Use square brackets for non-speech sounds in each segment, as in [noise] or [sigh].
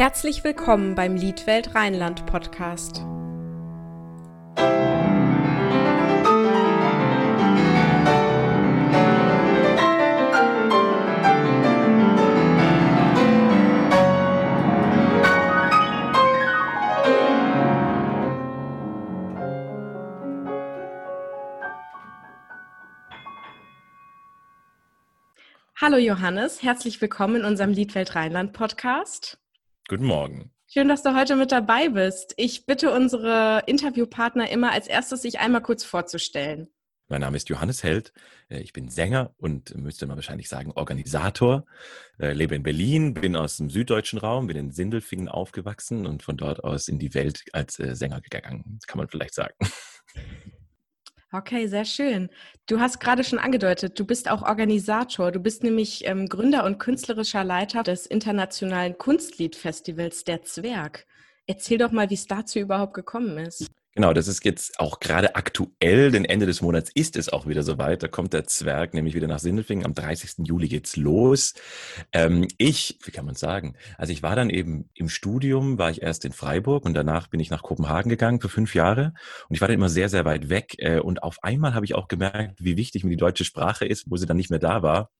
Herzlich willkommen beim Liedwelt Rheinland Podcast. Hallo Johannes, herzlich willkommen in unserem Liedwelt Rheinland Podcast. Guten Morgen. Schön, dass du heute mit dabei bist. Ich bitte unsere Interviewpartner immer als erstes, sich einmal kurz vorzustellen. Mein Name ist Johannes Held. Äh, ich bin Sänger und müsste man wahrscheinlich sagen Organisator. Äh, lebe in Berlin, bin aus dem süddeutschen Raum, bin in Sindelfingen aufgewachsen und von dort aus in die Welt als äh, Sänger gegangen, kann man vielleicht sagen. [laughs] Okay, sehr schön. Du hast gerade schon angedeutet, du bist auch Organisator. Du bist nämlich ähm, Gründer und künstlerischer Leiter des internationalen Kunstliedfestivals Der Zwerg. Erzähl doch mal, wie es dazu überhaupt gekommen ist. Genau, das ist jetzt auch gerade aktuell, denn Ende des Monats ist es auch wieder soweit. Da kommt der Zwerg nämlich wieder nach Sindelfingen. Am 30. Juli geht's los. Ähm, ich, wie kann man sagen, also ich war dann eben im Studium, war ich erst in Freiburg und danach bin ich nach Kopenhagen gegangen für fünf Jahre. Und ich war dann immer sehr, sehr weit weg. Äh, und auf einmal habe ich auch gemerkt, wie wichtig mir die deutsche Sprache ist, wo sie dann nicht mehr da war.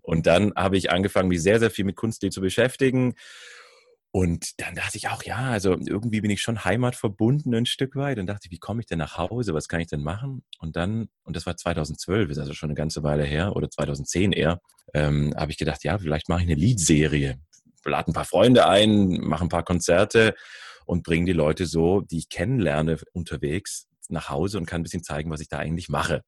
Und dann habe ich angefangen, mich sehr, sehr viel mit Kunst zu beschäftigen und dann dachte ich auch, ja, also irgendwie bin ich schon heimatverbunden ein Stück weit. Und dachte ich, wie komme ich denn nach Hause? Was kann ich denn machen? Und dann, und das war 2012, ist also schon eine ganze Weile her, oder 2010 eher, ähm, habe ich gedacht, ja, vielleicht mache ich eine Liedserie. Lade ein paar Freunde ein, mache ein paar Konzerte und bringe die Leute so, die ich kennenlerne unterwegs, nach Hause und kann ein bisschen zeigen, was ich da eigentlich mache.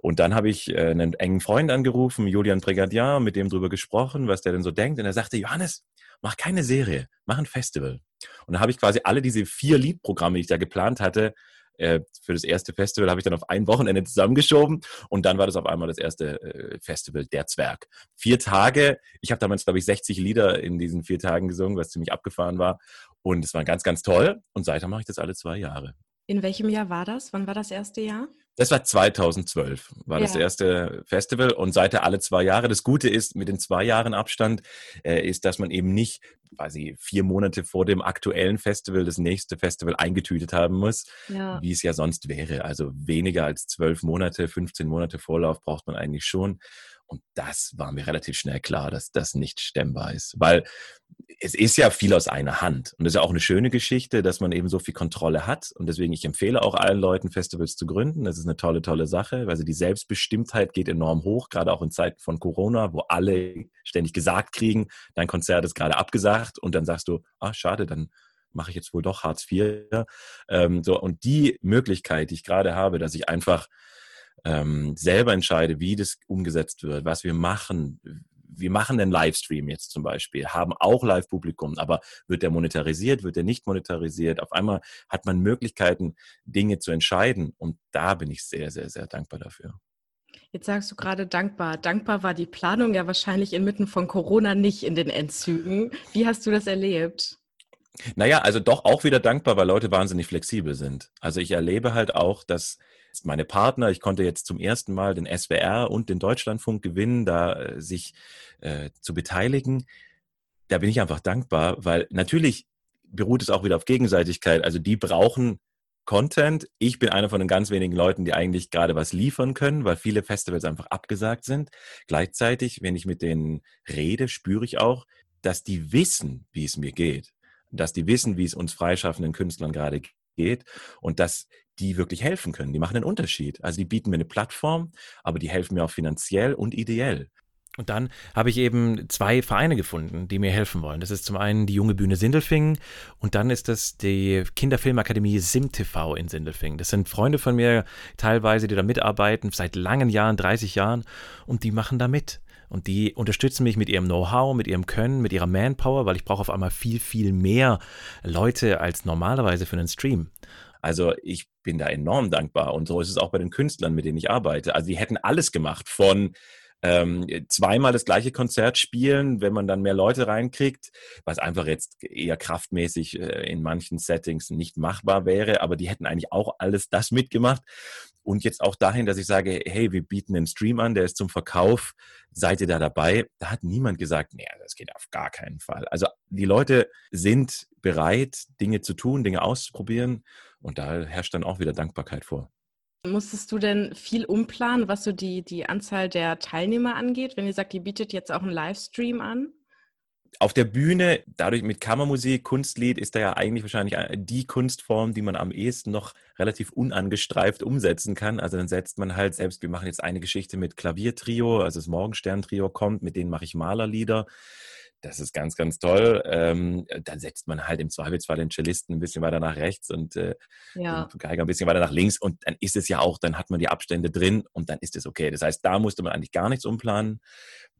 Und dann habe ich äh, einen engen Freund angerufen, Julian Brigadier, mit dem drüber gesprochen, was der denn so denkt. Und er sagte, Johannes, mach keine Serie, mach ein Festival. Und dann habe ich quasi alle diese vier Liedprogramme, die ich da geplant hatte, äh, für das erste Festival habe ich dann auf ein Wochenende zusammengeschoben und dann war das auf einmal das erste äh, Festival Der Zwerg. Vier Tage, ich habe damals, glaube ich, 60 Lieder in diesen vier Tagen gesungen, was ziemlich abgefahren war und es war ganz, ganz toll und seitdem mache ich das alle zwei Jahre. In welchem Jahr war das? Wann war das erste Jahr? Das war 2012, war ja. das erste Festival und seither alle zwei Jahre. Das Gute ist, mit den zwei Jahren Abstand, äh, ist, dass man eben nicht quasi vier Monate vor dem aktuellen Festival das nächste Festival eingetütet haben muss, ja. wie es ja sonst wäre. Also weniger als zwölf Monate, 15 Monate Vorlauf braucht man eigentlich schon. Und das war mir relativ schnell klar, dass das nicht stemmbar ist. Weil es ist ja viel aus einer Hand. Und das ist ja auch eine schöne Geschichte, dass man eben so viel Kontrolle hat. Und deswegen, ich empfehle auch allen Leuten, Festivals zu gründen. Das ist eine tolle, tolle Sache. Also die Selbstbestimmtheit geht enorm hoch, gerade auch in Zeiten von Corona, wo alle ständig gesagt kriegen, dein Konzert ist gerade abgesagt. Und dann sagst du, ah, schade, dann mache ich jetzt wohl doch Hartz IV. Ähm, so, und die Möglichkeit, die ich gerade habe, dass ich einfach ähm, selber entscheide, wie das umgesetzt wird, was wir machen. Wir machen den Livestream jetzt zum Beispiel, haben auch Live-Publikum, aber wird der monetarisiert, wird der nicht monetarisiert? Auf einmal hat man Möglichkeiten, Dinge zu entscheiden und da bin ich sehr, sehr, sehr dankbar dafür. Jetzt sagst du gerade dankbar. Dankbar war die Planung ja wahrscheinlich inmitten von Corona nicht in den Endzügen. Wie hast du das erlebt? Naja, also doch auch wieder dankbar, weil Leute wahnsinnig flexibel sind. Also ich erlebe halt auch, dass meine Partner, ich konnte jetzt zum ersten Mal den SWR und den Deutschlandfunk gewinnen, da äh, sich äh, zu beteiligen. Da bin ich einfach dankbar, weil natürlich beruht es auch wieder auf Gegenseitigkeit. Also die brauchen Content. Ich bin einer von den ganz wenigen Leuten, die eigentlich gerade was liefern können, weil viele Festivals einfach abgesagt sind. Gleichzeitig, wenn ich mit denen rede, spüre ich auch, dass die wissen, wie es mir geht dass die wissen, wie es uns freischaffenden Künstlern gerade geht und dass die wirklich helfen können. Die machen einen Unterschied. Also die bieten mir eine Plattform, aber die helfen mir auch finanziell und ideell. Und dann habe ich eben zwei Vereine gefunden, die mir helfen wollen. Das ist zum einen die Junge Bühne Sindelfingen und dann ist das die Kinderfilmakademie SimTV in Sindelfingen. Das sind Freunde von mir teilweise, die da mitarbeiten, seit langen Jahren, 30 Jahren und die machen da mit. Und die unterstützen mich mit ihrem Know-how, mit ihrem Können, mit ihrer Manpower, weil ich brauche auf einmal viel, viel mehr Leute als normalerweise für einen Stream. Also ich bin da enorm dankbar. Und so ist es auch bei den Künstlern, mit denen ich arbeite. Also die hätten alles gemacht von ähm, zweimal das gleiche Konzert spielen, wenn man dann mehr Leute reinkriegt, was einfach jetzt eher kraftmäßig äh, in manchen Settings nicht machbar wäre, aber die hätten eigentlich auch alles das mitgemacht. und jetzt auch dahin, dass ich sage, hey, wir bieten einen Stream an, der ist zum Verkauf, seid ihr da dabei? Da hat niemand gesagt, nee, das geht auf gar keinen Fall. Also die Leute sind bereit, Dinge zu tun, Dinge auszuprobieren und da herrscht dann auch wieder Dankbarkeit vor. Musstest du denn viel umplanen, was so die, die Anzahl der Teilnehmer angeht, wenn ihr sagt, ihr bietet jetzt auch einen Livestream an? auf der Bühne, dadurch mit Kammermusik, Kunstlied, ist da ja eigentlich wahrscheinlich die Kunstform, die man am ehesten noch relativ unangestreift umsetzen kann. Also dann setzt man halt selbst, wir machen jetzt eine Geschichte mit Klaviertrio, also das Morgenstern-Trio kommt, mit denen mache ich Malerlieder. Das ist ganz, ganz toll. Ähm, dann setzt man halt im Zweifelsfall den Cellisten ein bisschen weiter nach rechts und äh, ja. den Geiger ein bisschen weiter nach links. Und dann ist es ja auch, dann hat man die Abstände drin und dann ist es okay. Das heißt, da musste man eigentlich gar nichts umplanen.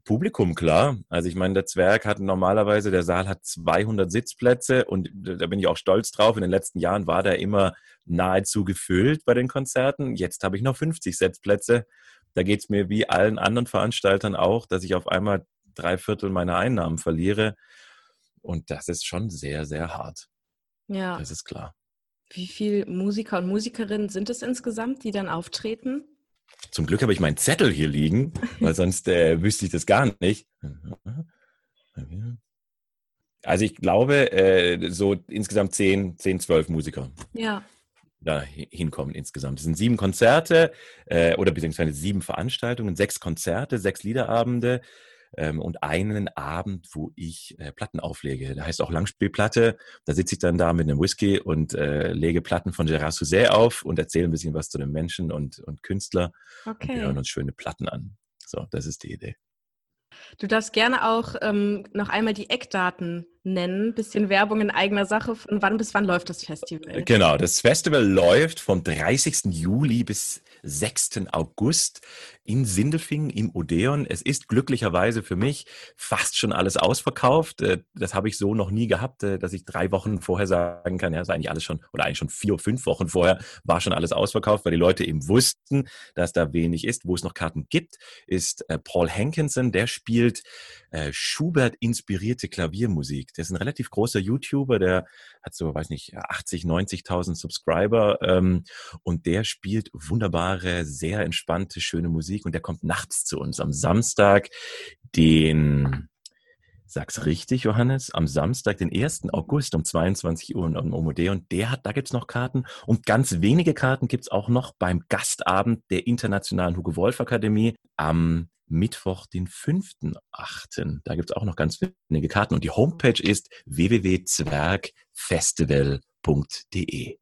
Publikum, klar. Also ich meine, der Zwerg hat normalerweise, der Saal hat 200 Sitzplätze und da bin ich auch stolz drauf. In den letzten Jahren war der immer nahezu gefüllt bei den Konzerten. Jetzt habe ich noch 50 Sitzplätze. Da geht es mir wie allen anderen Veranstaltern auch, dass ich auf einmal drei Viertel meiner Einnahmen verliere. Und das ist schon sehr, sehr hart. Ja. Das ist klar. Wie viele Musiker und Musikerinnen sind es insgesamt, die dann auftreten? Zum Glück habe ich meinen Zettel hier liegen, weil sonst äh, wüsste ich das gar nicht. Also ich glaube, äh, so insgesamt 10, 10, 12 Musiker. Ja. Da hinkommen insgesamt. Es sind sieben Konzerte äh, oder beziehungsweise sieben Veranstaltungen, sechs Konzerte, sechs Liederabende ähm, und einen Abend, wo ich äh, Platten auflege. Da heißt auch Langspielplatte. Da sitze ich dann da mit einem Whisky und äh, lege Platten von Gérard Souzet auf und erzähle ein bisschen was zu dem Menschen und, und Künstler. Okay. Und wir hören uns schöne Platten an. So, das ist die Idee. Du darfst gerne auch ähm, noch einmal die Eckdaten nennen, bisschen Werbung in eigener Sache. Von wann bis wann läuft das Festival? Genau, das Festival läuft vom 30. Juli bis 6. August in Sindelfingen im Odeon. Es ist glücklicherweise für mich fast schon alles ausverkauft. Äh, das habe ich so noch nie gehabt, äh, dass ich drei Wochen vorher sagen kann, ja, ist eigentlich alles schon, oder eigentlich schon vier, fünf Wochen vorher war schon alles ausverkauft, weil die Leute eben wussten, dass da wenig ist. Wo es noch Karten gibt, ist äh, Paul Hankinson, der spielt Schubert-inspirierte Klaviermusik. Der ist ein relativ großer YouTuber, der hat so, weiß nicht, 80, 90.000 Subscriber ähm, und der spielt wunderbare, sehr entspannte, schöne Musik und der kommt nachts zu uns am Samstag, den Sag's richtig, Johannes. Am Samstag, den 1. August um 22 Uhr im Odeon. Der hat, da gibt's noch Karten. Und ganz wenige Karten gibt's auch noch beim Gastabend der Internationalen Hugo Wolf Akademie am Mittwoch, den 5.8. Da gibt es auch noch ganz wenige Karten und die Homepage ist www.zwergfestival.de.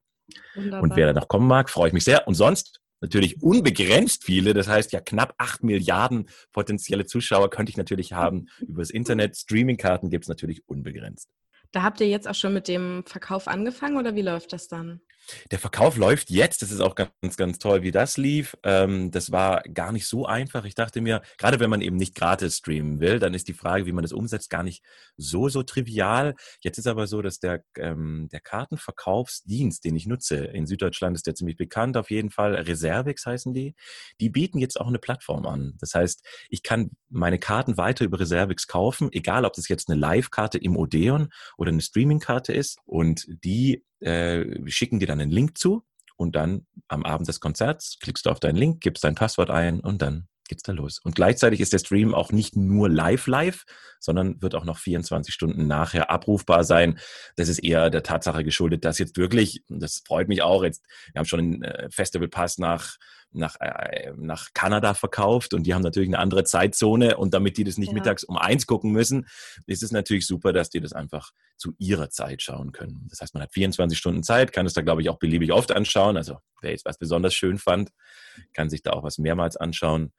Und wer da noch kommen mag, freue ich mich sehr. Und sonst natürlich unbegrenzt viele, das heißt ja knapp acht Milliarden potenzielle Zuschauer könnte ich natürlich haben. [laughs] Über das Internet, Streamingkarten gibt es natürlich unbegrenzt. Da habt ihr jetzt auch schon mit dem Verkauf angefangen oder wie läuft das dann? Der Verkauf läuft jetzt. Das ist auch ganz, ganz toll, wie das lief. Ähm, das war gar nicht so einfach. Ich dachte mir, gerade wenn man eben nicht gratis streamen will, dann ist die Frage, wie man das umsetzt, gar nicht so, so trivial. Jetzt ist aber so, dass der, ähm, der Kartenverkaufsdienst, den ich nutze, in Süddeutschland ist der ziemlich bekannt, auf jeden Fall. Reservix heißen die. Die bieten jetzt auch eine Plattform an. Das heißt, ich kann meine Karten weiter über Reservix kaufen, egal ob das jetzt eine Live-Karte im Odeon oder eine Streaming-Karte ist. Und die äh, schicken dir dann einen Link zu und dann am Abend des Konzerts klickst du auf deinen Link, gibst dein Passwort ein und dann geht's da los. Und gleichzeitig ist der Stream auch nicht nur live live, sondern wird auch noch 24 Stunden nachher abrufbar sein. Das ist eher der Tatsache geschuldet, dass jetzt wirklich, das freut mich auch, jetzt, wir haben schon einen äh, Festival Pass nach nach, äh, nach Kanada verkauft und die haben natürlich eine andere Zeitzone und damit die das nicht ja. mittags um eins gucken müssen, ist es natürlich super, dass die das einfach zu ihrer Zeit schauen können. Das heißt, man hat 24 Stunden Zeit, kann es da, glaube ich, auch beliebig oft anschauen. Also wer jetzt was besonders schön fand, kann sich da auch was mehrmals anschauen.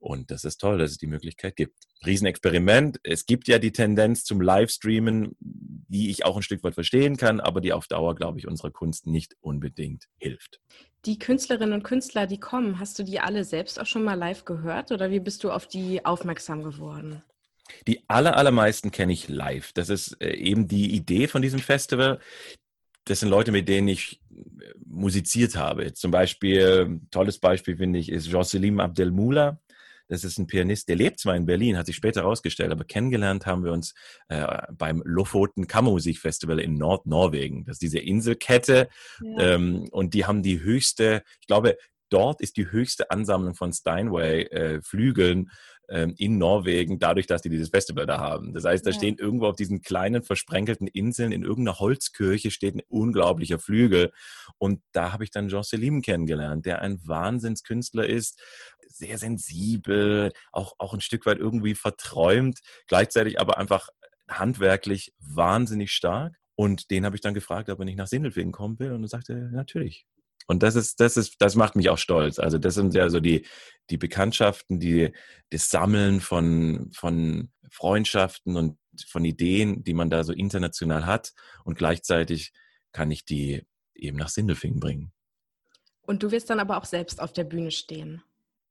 Und das ist toll, dass es die Möglichkeit gibt. Riesenexperiment. Es gibt ja die Tendenz zum Livestreamen, die ich auch ein Stück weit verstehen kann, aber die auf Dauer, glaube ich, unserer Kunst nicht unbedingt hilft. Die Künstlerinnen und Künstler, die kommen, hast du die alle selbst auch schon mal live gehört oder wie bist du auf die aufmerksam geworden? Die aller, allermeisten kenne ich live. Das ist äh, eben die Idee von diesem Festival. Das sind Leute, mit denen ich äh, musiziert habe. Zum Beispiel, tolles Beispiel finde ich, ist Jocelyn Abdelmoula. Das ist ein Pianist, der lebt zwar in Berlin, hat sich später herausgestellt, aber kennengelernt haben wir uns äh, beim Lofoten Kammermusikfestival in Nordnorwegen. Das ist diese Inselkette ja. ähm, und die haben die höchste, ich glaube, dort ist die höchste Ansammlung von Steinway-Flügeln äh, in Norwegen, dadurch, dass die dieses Festival da haben. Das heißt, da ja. stehen irgendwo auf diesen kleinen versprenkelten Inseln in irgendeiner Holzkirche steht ein unglaublicher Flügel. Und da habe ich dann Jean Selim kennengelernt, der ein Wahnsinnskünstler ist, sehr sensibel, auch, auch ein Stück weit irgendwie verträumt, gleichzeitig aber einfach handwerklich wahnsinnig stark. Und den habe ich dann gefragt, ob er nicht nach Sindelfingen kommen will. Und er sagte, natürlich. Und das ist, das ist, das macht mich auch stolz. Also das sind ja so die, die Bekanntschaften, die, das Sammeln von, von Freundschaften und von Ideen, die man da so international hat. Und gleichzeitig kann ich die eben nach Sindelfingen bringen. Und du wirst dann aber auch selbst auf der Bühne stehen.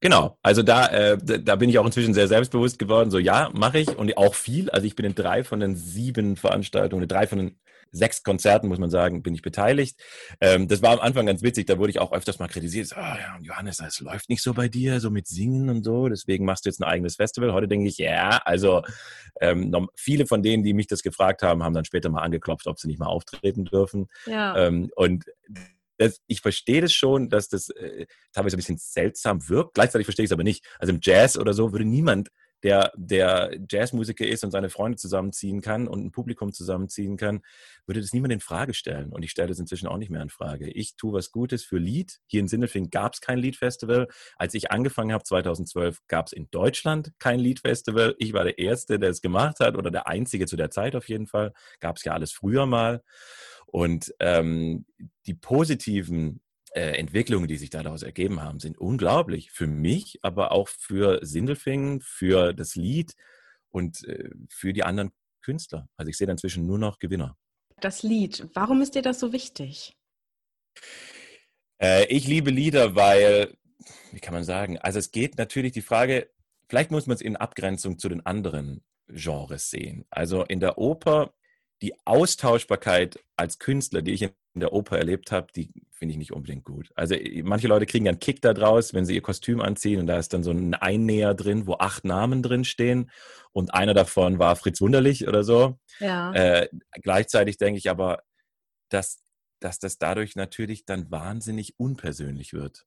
Genau, also da, äh, da bin ich auch inzwischen sehr selbstbewusst geworden. So, ja, mache ich und auch viel. Also ich bin in drei von den sieben Veranstaltungen, drei von den sechs Konzerten, muss man sagen, bin ich beteiligt. Ähm, das war am Anfang ganz witzig, da wurde ich auch öfters mal kritisiert. So, oh, ja, Johannes, es läuft nicht so bei dir, so mit Singen und so, deswegen machst du jetzt ein eigenes Festival. Heute denke ich, ja, also ähm, viele von denen, die mich das gefragt haben, haben dann später mal angeklopft, ob sie nicht mal auftreten dürfen. Ja. Ähm, und das, ich verstehe das schon, dass das äh, teilweise ein bisschen seltsam wirkt. Gleichzeitig verstehe ich es aber nicht. Also im Jazz oder so würde niemand, der, der Jazzmusiker ist und seine Freunde zusammenziehen kann und ein Publikum zusammenziehen kann, würde das niemand in Frage stellen. Und ich stelle das inzwischen auch nicht mehr in Frage. Ich tue was Gutes für Lied. Hier in Sindelfingen gab es kein Liedfestival. Als ich angefangen habe, 2012, gab es in Deutschland kein Liedfestival. Ich war der Erste, der es gemacht hat oder der Einzige zu der Zeit auf jeden Fall. Gab es ja alles früher mal. Und ähm, die positiven äh, Entwicklungen, die sich daraus ergeben haben, sind unglaublich. Für mich, aber auch für Sindelfingen, für das Lied und äh, für die anderen Künstler. Also ich sehe da inzwischen nur noch Gewinner. Das Lied, warum ist dir das so wichtig? Äh, ich liebe Lieder, weil, wie kann man sagen, also es geht natürlich die Frage, vielleicht muss man es in Abgrenzung zu den anderen Genres sehen. Also in der Oper die Austauschbarkeit als Künstler, die ich in der Oper erlebt habe, die finde ich nicht unbedingt gut. Also manche Leute kriegen einen Kick da draus, wenn sie ihr Kostüm anziehen und da ist dann so ein Einnäher drin, wo acht Namen drin stehen und einer davon war Fritz Wunderlich oder so. Ja. Äh, gleichzeitig denke ich aber, dass, dass das dadurch natürlich dann wahnsinnig unpersönlich wird.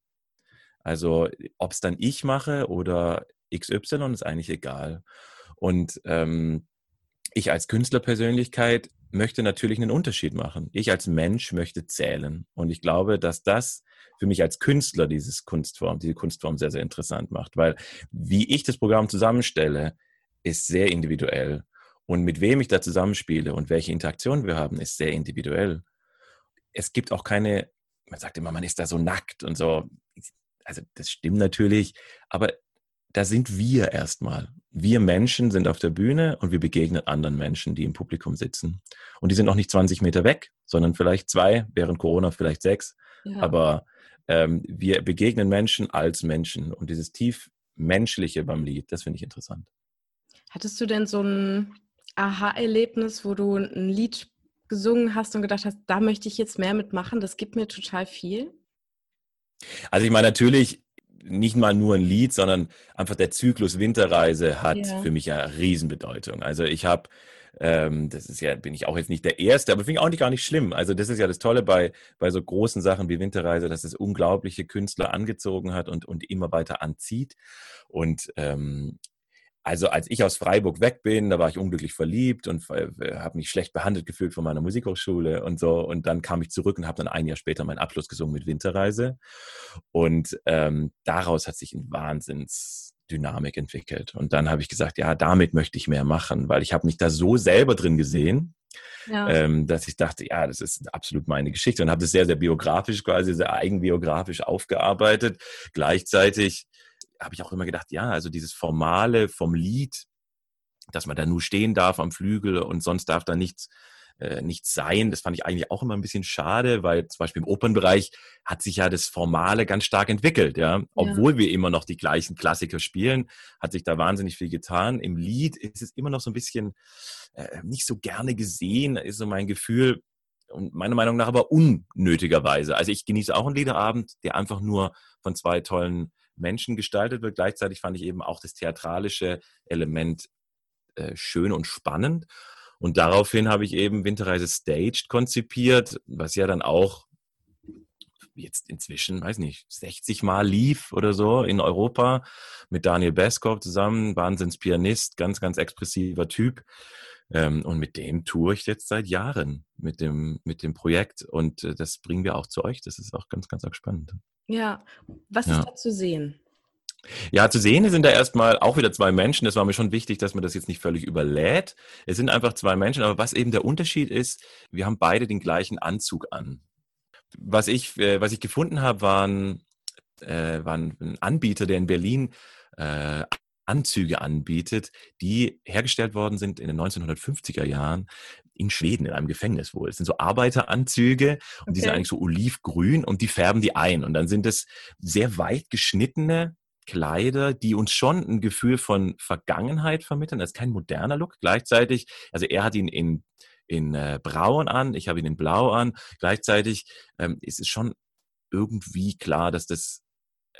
Also ob es dann ich mache oder XY ist eigentlich egal. Und ähm, ich als Künstlerpersönlichkeit möchte natürlich einen Unterschied machen. Ich als Mensch möchte zählen. Und ich glaube, dass das für mich als Künstler dieses Kunstform, diese Kunstform sehr, sehr interessant macht. Weil wie ich das Programm zusammenstelle, ist sehr individuell. Und mit wem ich da zusammenspiele und welche Interaktion wir haben, ist sehr individuell. Es gibt auch keine, man sagt immer, man ist da so nackt und so. Also das stimmt natürlich, aber da sind wir erstmal. Wir Menschen sind auf der Bühne und wir begegnen anderen Menschen, die im Publikum sitzen. Und die sind noch nicht 20 Meter weg, sondern vielleicht zwei, während Corona vielleicht sechs. Ja. Aber ähm, wir begegnen Menschen als Menschen. Und dieses tief Menschliche beim Lied, das finde ich interessant. Hattest du denn so ein Aha-Erlebnis, wo du ein Lied gesungen hast und gedacht hast, da möchte ich jetzt mehr mitmachen, das gibt mir total viel? Also ich meine, natürlich nicht mal nur ein Lied, sondern einfach der Zyklus Winterreise hat ja. für mich ja Riesenbedeutung. Also ich habe, ähm, das ist ja, bin ich auch jetzt nicht der Erste, aber finde ich auch nicht gar nicht schlimm. Also das ist ja das Tolle bei, bei so großen Sachen wie Winterreise, dass es unglaubliche Künstler angezogen hat und, und immer weiter anzieht. Und ähm, also als ich aus Freiburg weg bin, da war ich unglücklich verliebt und äh, habe mich schlecht behandelt gefühlt von meiner Musikhochschule und so. Und dann kam ich zurück und habe dann ein Jahr später meinen Abschluss gesungen mit Winterreise. Und ähm, daraus hat sich ein Wahnsinnsdynamik entwickelt. Und dann habe ich gesagt, ja, damit möchte ich mehr machen, weil ich habe mich da so selber drin gesehen, ja. ähm, dass ich dachte, ja, das ist absolut meine Geschichte und habe das sehr, sehr biografisch, quasi sehr eigenbiografisch aufgearbeitet. Gleichzeitig habe ich auch immer gedacht, ja, also dieses Formale vom Lied, dass man da nur stehen darf am Flügel und sonst darf da nichts, äh, nichts sein. Das fand ich eigentlich auch immer ein bisschen schade, weil zum Beispiel im Opernbereich hat sich ja das Formale ganz stark entwickelt, ja. Obwohl ja. wir immer noch die gleichen Klassiker spielen, hat sich da wahnsinnig viel getan. Im Lied ist es immer noch so ein bisschen äh, nicht so gerne gesehen, ist so mein Gefühl. Und meiner Meinung nach aber unnötigerweise. Also ich genieße auch einen Liederabend, der einfach nur von zwei tollen Menschen gestaltet wird. Gleichzeitig fand ich eben auch das theatralische Element äh, schön und spannend. Und daraufhin habe ich eben Winterreise Staged konzipiert, was ja dann auch jetzt inzwischen, weiß nicht, 60 Mal lief oder so in Europa mit Daniel Beskov zusammen, Wahnsinnspianist, ganz, ganz expressiver Typ. Ähm, und mit dem tue ich jetzt seit Jahren mit dem, mit dem Projekt und äh, das bringen wir auch zu euch. Das ist auch ganz, ganz spannend. Ja, was ja. ist da zu sehen? Ja, zu sehen sind da erstmal auch wieder zwei Menschen. Das war mir schon wichtig, dass man das jetzt nicht völlig überlädt. Es sind einfach zwei Menschen, aber was eben der Unterschied ist, wir haben beide den gleichen Anzug an. Was ich, äh, was ich gefunden habe, waren, äh, waren ein Anbieter, der in Berlin äh, Anzüge anbietet, die hergestellt worden sind in den 1950er Jahren in Schweden, in einem Gefängnis wohl. Es sind so Arbeiteranzüge und okay. die sind eigentlich so olivgrün und die färben die ein. Und dann sind es sehr weit geschnittene Kleider, die uns schon ein Gefühl von Vergangenheit vermitteln. Das ist kein moderner Look. Gleichzeitig, also er hat ihn in, in äh, Braun an, ich habe ihn in Blau an. Gleichzeitig ähm, ist es schon irgendwie klar, dass das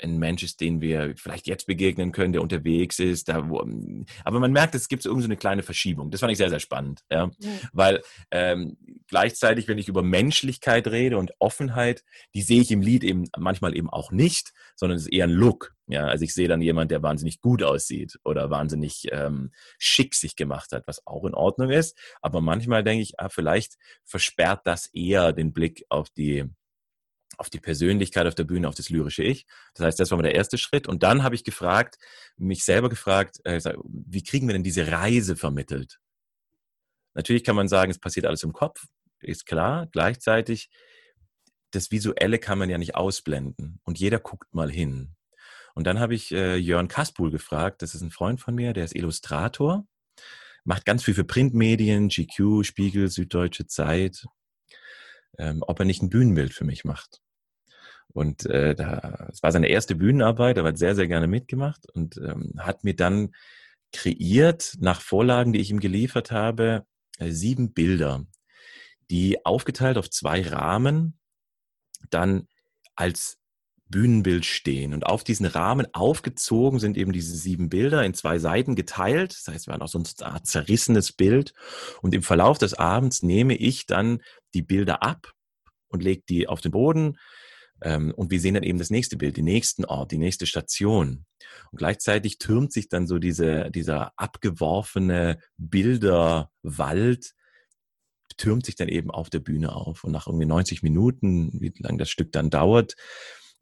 ein Mensch ist, den wir vielleicht jetzt begegnen können, der unterwegs ist. Da, wo, aber man merkt, es gibt so irgendwie so eine kleine Verschiebung. Das fand ich sehr, sehr spannend. Ja? ja. Weil ähm, gleichzeitig, wenn ich über Menschlichkeit rede und Offenheit, die sehe ich im Lied eben manchmal eben auch nicht, sondern es ist eher ein Look. Ja, also ich sehe dann jemand, der wahnsinnig gut aussieht oder wahnsinnig ähm, schick sich gemacht hat, was auch in Ordnung ist. Aber manchmal denke ich, ah, vielleicht versperrt das eher den Blick auf die auf die Persönlichkeit auf der Bühne, auf das lyrische Ich. Das heißt, das war mal der erste Schritt. Und dann habe ich gefragt, mich selber gefragt, äh, wie kriegen wir denn diese Reise vermittelt? Natürlich kann man sagen, es passiert alles im Kopf, ist klar. Gleichzeitig, das Visuelle kann man ja nicht ausblenden. Und jeder guckt mal hin. Und dann habe ich äh, Jörn Kaspul gefragt, das ist ein Freund von mir, der ist Illustrator, macht ganz viel für Printmedien, GQ, Spiegel, Süddeutsche Zeit, ähm, ob er nicht ein Bühnenbild für mich macht. Und äh, da, es war seine erste Bühnenarbeit, er hat sehr, sehr gerne mitgemacht und ähm, hat mir dann kreiert, nach Vorlagen, die ich ihm geliefert habe, äh, sieben Bilder, die aufgeteilt auf zwei Rahmen dann als Bühnenbild stehen. Und auf diesen Rahmen aufgezogen sind eben diese sieben Bilder in zwei Seiten geteilt. Das heißt, wir haben auch so ein zerrissenes Bild. Und im Verlauf des Abends nehme ich dann die Bilder ab und lege die auf den Boden. Ähm, und wir sehen dann eben das nächste Bild, den nächsten Ort, die nächste Station. Und gleichzeitig türmt sich dann so diese, dieser abgeworfene Bilderwald türmt sich dann eben auf der Bühne auf. Und nach irgendwie 90 Minuten, wie lange das Stück dann dauert,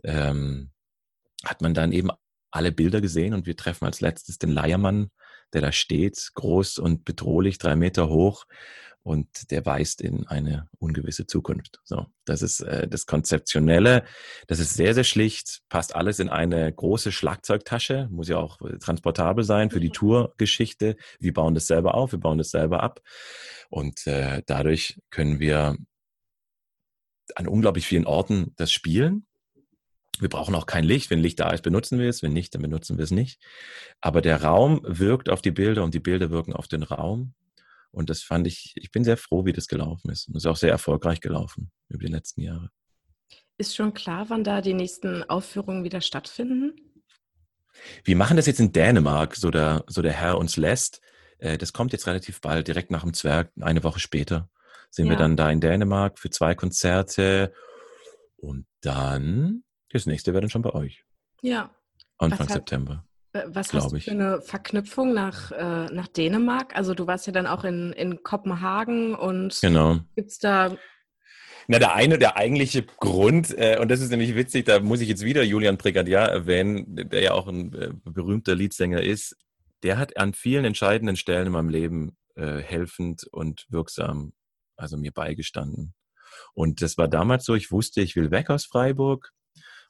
ähm, hat man dann eben alle Bilder gesehen und wir treffen als letztes den Leiermann, der da steht, groß und bedrohlich, drei Meter hoch und der weist in eine ungewisse Zukunft. So, das ist äh, das Konzeptionelle. Das ist sehr, sehr schlicht, passt alles in eine große Schlagzeugtasche, muss ja auch transportabel sein für die Tourgeschichte. Wir bauen das selber auf, wir bauen das selber ab und äh, dadurch können wir an unglaublich vielen Orten das spielen wir brauchen auch kein Licht. Wenn Licht da ist, benutzen wir es. Wenn nicht, dann benutzen wir es nicht. Aber der Raum wirkt auf die Bilder und die Bilder wirken auf den Raum. Und das fand ich, ich bin sehr froh, wie das gelaufen ist. Und es ist auch sehr erfolgreich gelaufen über die letzten Jahre. Ist schon klar, wann da die nächsten Aufführungen wieder stattfinden? Wir machen das jetzt in Dänemark, so der, so der Herr uns lässt. Äh, das kommt jetzt relativ bald, direkt nach dem Zwerg, eine Woche später sind ja. wir dann da in Dänemark für zwei Konzerte. Und dann das nächste wäre dann schon bei euch. Ja. Anfang was September. was hast du für eine Verknüpfung nach, äh, nach Dänemark? Also du warst ja dann auch in, in Kopenhagen und genau. gibt es da na, der eine, der eigentliche Grund, äh, und das ist nämlich witzig, da muss ich jetzt wieder Julian Brigadier erwähnen, der ja auch ein äh, berühmter Leadsänger ist. Der hat an vielen entscheidenden Stellen in meinem Leben äh, helfend und wirksam, also mir beigestanden. Und das war damals so, ich wusste, ich will weg aus Freiburg.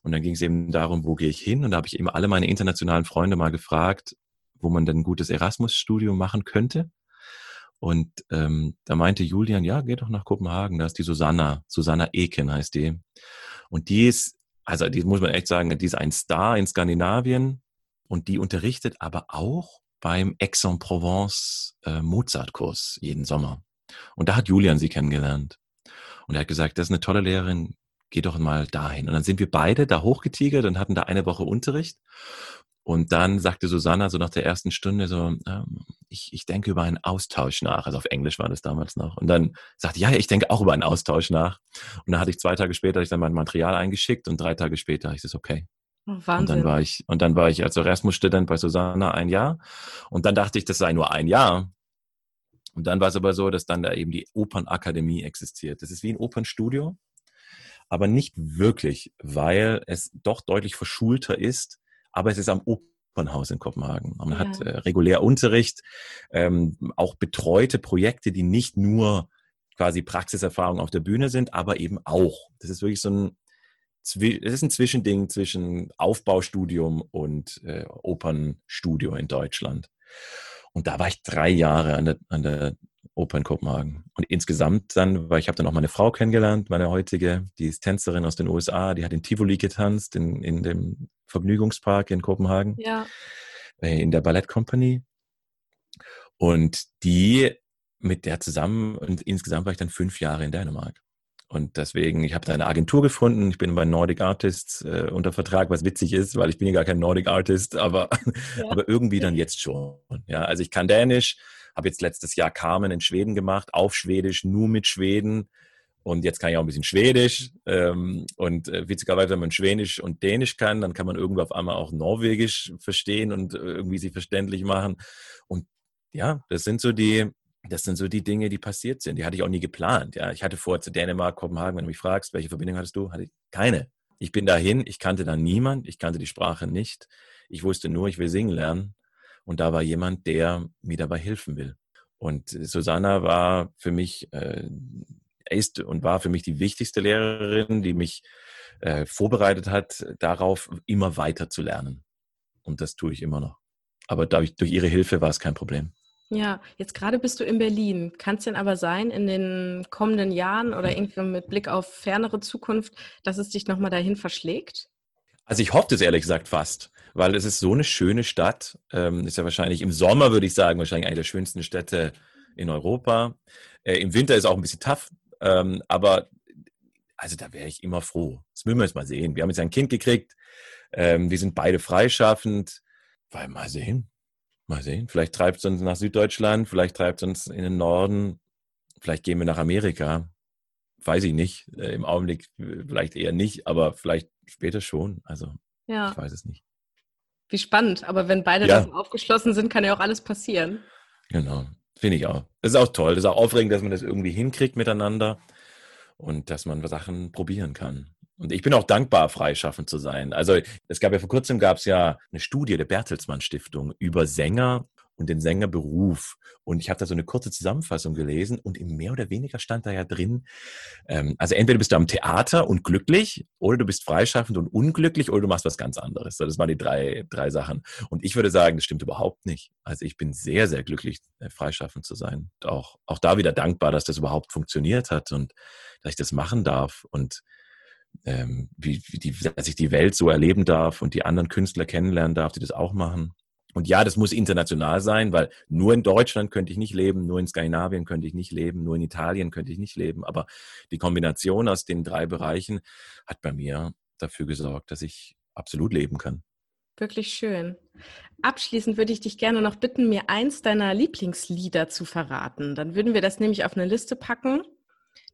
Und dann ging es eben darum, wo gehe ich hin? Und da habe ich eben alle meine internationalen Freunde mal gefragt, wo man denn ein gutes Erasmus-Studium machen könnte. Und ähm, da meinte Julian, ja, geh doch nach Kopenhagen, da ist die Susanna, Susanna Eken heißt die. Und die ist, also die muss man echt sagen, die ist ein Star in Skandinavien und die unterrichtet aber auch beim Aix-en-Provence äh, Mozart-Kurs jeden Sommer. Und da hat Julian sie kennengelernt. Und er hat gesagt, das ist eine tolle Lehrerin, geh doch mal dahin. Und dann sind wir beide da hochgetigert und hatten da eine Woche Unterricht. Und dann sagte Susanna so nach der ersten Stunde so, ähm, ich, ich denke über einen Austausch nach. Also auf Englisch war das damals noch. Und dann sagte ich, ja, ich denke auch über einen Austausch nach. Und dann hatte ich zwei Tage später ich dann mein Material eingeschickt und drei Tage später habe ich das okay. Oh, Wahnsinn. Und dann war ich, und dann war ich als Erasmus-Student bei Susanna ein Jahr. Und dann dachte ich, das sei nur ein Jahr. Und dann war es aber so, dass dann da eben die Opernakademie existiert. Das ist wie ein Opernstudio, aber nicht wirklich, weil es doch deutlich verschulter ist, aber es ist am Opernhaus in Kopenhagen. Man ja. hat äh, regulär Unterricht, ähm, auch betreute Projekte, die nicht nur quasi Praxiserfahrung auf der Bühne sind, aber eben auch. Das ist wirklich so ein, es ist ein Zwischending zwischen Aufbaustudium und äh, Opernstudio in Deutschland. Und da war ich drei Jahre an der, an der Oper in Kopenhagen. Und insgesamt dann, weil ich habe dann auch meine Frau kennengelernt, meine heutige, die ist Tänzerin aus den USA, die hat in Tivoli getanzt, in, in dem Vergnügungspark in Kopenhagen. Ja. Äh, in der Ballett Company. Und die mit der zusammen, und insgesamt war ich dann fünf Jahre in Dänemark. Und deswegen, ich habe da eine Agentur gefunden. Ich bin bei Nordic Artists äh, unter Vertrag, was witzig ist, weil ich bin ja gar kein Nordic Artist, aber, [laughs] ja. aber irgendwie dann jetzt schon. Ja, also ich kann Dänisch, habe jetzt letztes Jahr Carmen in Schweden gemacht, auf Schwedisch, nur mit Schweden. Und jetzt kann ich auch ein bisschen Schwedisch. Ähm, und äh, witzigerweise, wenn man Schwedisch und Dänisch kann, dann kann man irgendwie auf einmal auch Norwegisch verstehen und äh, irgendwie sie verständlich machen. Und ja, das sind so die, das sind so die Dinge, die passiert sind. Die hatte ich auch nie geplant. Ja, ich hatte vor zu Dänemark, Kopenhagen, wenn du mich fragst, welche Verbindung hattest du? Hatte ich keine. Ich bin dahin, ich kannte da niemand, ich kannte die Sprache nicht. Ich wusste nur, ich will singen lernen. Und da war jemand, der mir dabei helfen will. Und Susanna war für mich, äh, ist und war für mich die wichtigste Lehrerin, die mich äh, vorbereitet hat, darauf immer weiter zu lernen. Und das tue ich immer noch. Aber dadurch, durch ihre Hilfe war es kein Problem. Ja, jetzt gerade bist du in Berlin. Kann es denn aber sein, in den kommenden Jahren oder irgendwie mit Blick auf fernere Zukunft, dass es dich nochmal dahin verschlägt? Also ich hoffe es ehrlich gesagt fast, weil es ist so eine schöne Stadt. Ähm, ist ja wahrscheinlich im Sommer, würde ich sagen, wahrscheinlich eine der schönsten Städte in Europa. Äh, Im Winter ist auch ein bisschen tough, ähm, aber also da wäre ich immer froh. Das müssen wir jetzt mal sehen. Wir haben jetzt ein Kind gekriegt. Ähm, wir sind beide freischaffend. Weil mal sehen. Mal sehen. Vielleicht treibt es uns nach Süddeutschland, vielleicht treibt es uns in den Norden, vielleicht gehen wir nach Amerika. Weiß ich nicht. Äh, Im Augenblick vielleicht eher nicht, aber vielleicht später schon. Also ja. ich weiß es nicht. Wie spannend. Aber wenn beide ja. davon aufgeschlossen sind, kann ja auch alles passieren. Genau. Finde ich auch. Das ist auch toll. Das ist auch aufregend, dass man das irgendwie hinkriegt miteinander und dass man Sachen probieren kann. Und ich bin auch dankbar, freischaffend zu sein. Also es gab ja vor kurzem gab es ja eine Studie der Bertelsmann Stiftung über Sänger und den Sängerberuf. Und ich habe da so eine kurze Zusammenfassung gelesen und im mehr oder weniger stand da ja drin, ähm, also entweder bist du am Theater und glücklich oder du bist freischaffend und unglücklich oder du machst was ganz anderes. Das waren die drei, drei Sachen. Und ich würde sagen, das stimmt überhaupt nicht. Also ich bin sehr, sehr glücklich, äh, freischaffend zu sein. Auch, auch da wieder dankbar, dass das überhaupt funktioniert hat und dass ich das machen darf. Und ähm, wie, wie die, dass ich die Welt so erleben darf und die anderen Künstler kennenlernen darf, die das auch machen. Und ja, das muss international sein, weil nur in Deutschland könnte ich nicht leben, nur in Skandinavien könnte ich nicht leben, nur in Italien könnte ich nicht leben. Aber die Kombination aus den drei Bereichen hat bei mir dafür gesorgt, dass ich absolut leben kann. Wirklich schön. Abschließend würde ich dich gerne noch bitten, mir eins deiner Lieblingslieder zu verraten. Dann würden wir das nämlich auf eine Liste packen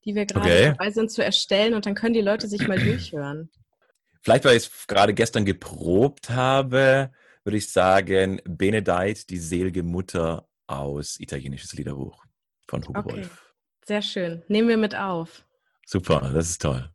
die wir gerade okay. dabei sind zu erstellen und dann können die Leute sich mal durchhören. [clears throat] Vielleicht, weil ich es gerade gestern geprobt habe, würde ich sagen, Benedeit, die selige Mutter aus italienisches Liederbuch von Hugo okay. Wolf. Sehr schön. Nehmen wir mit auf. Super, das ist toll.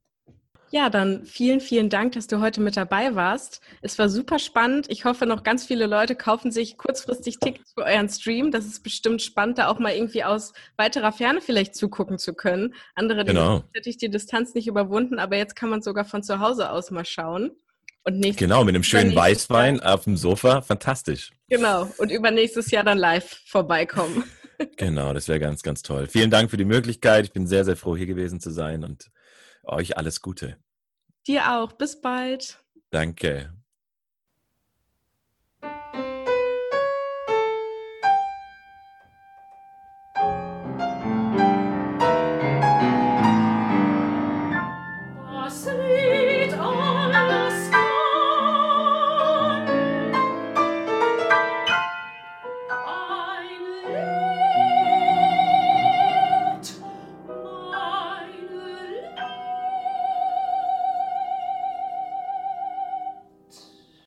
Ja, dann vielen, vielen Dank, dass du heute mit dabei warst. Es war super spannend. Ich hoffe, noch ganz viele Leute kaufen sich kurzfristig Tickets für euren Stream. Das ist bestimmt spannend, da auch mal irgendwie aus weiterer Ferne vielleicht zugucken zu können. Andere genau. hätte ich die Distanz nicht überwunden, aber jetzt kann man sogar von zu Hause aus mal schauen. Und nächstes genau, mit einem schönen Weißwein Jahr. auf dem Sofa. Fantastisch. Genau. Und übernächstes Jahr dann live vorbeikommen. [laughs] genau, das wäre ganz, ganz toll. Vielen Dank für die Möglichkeit. Ich bin sehr, sehr froh, hier gewesen zu sein und euch alles Gute. Dir auch. Bis bald. Danke.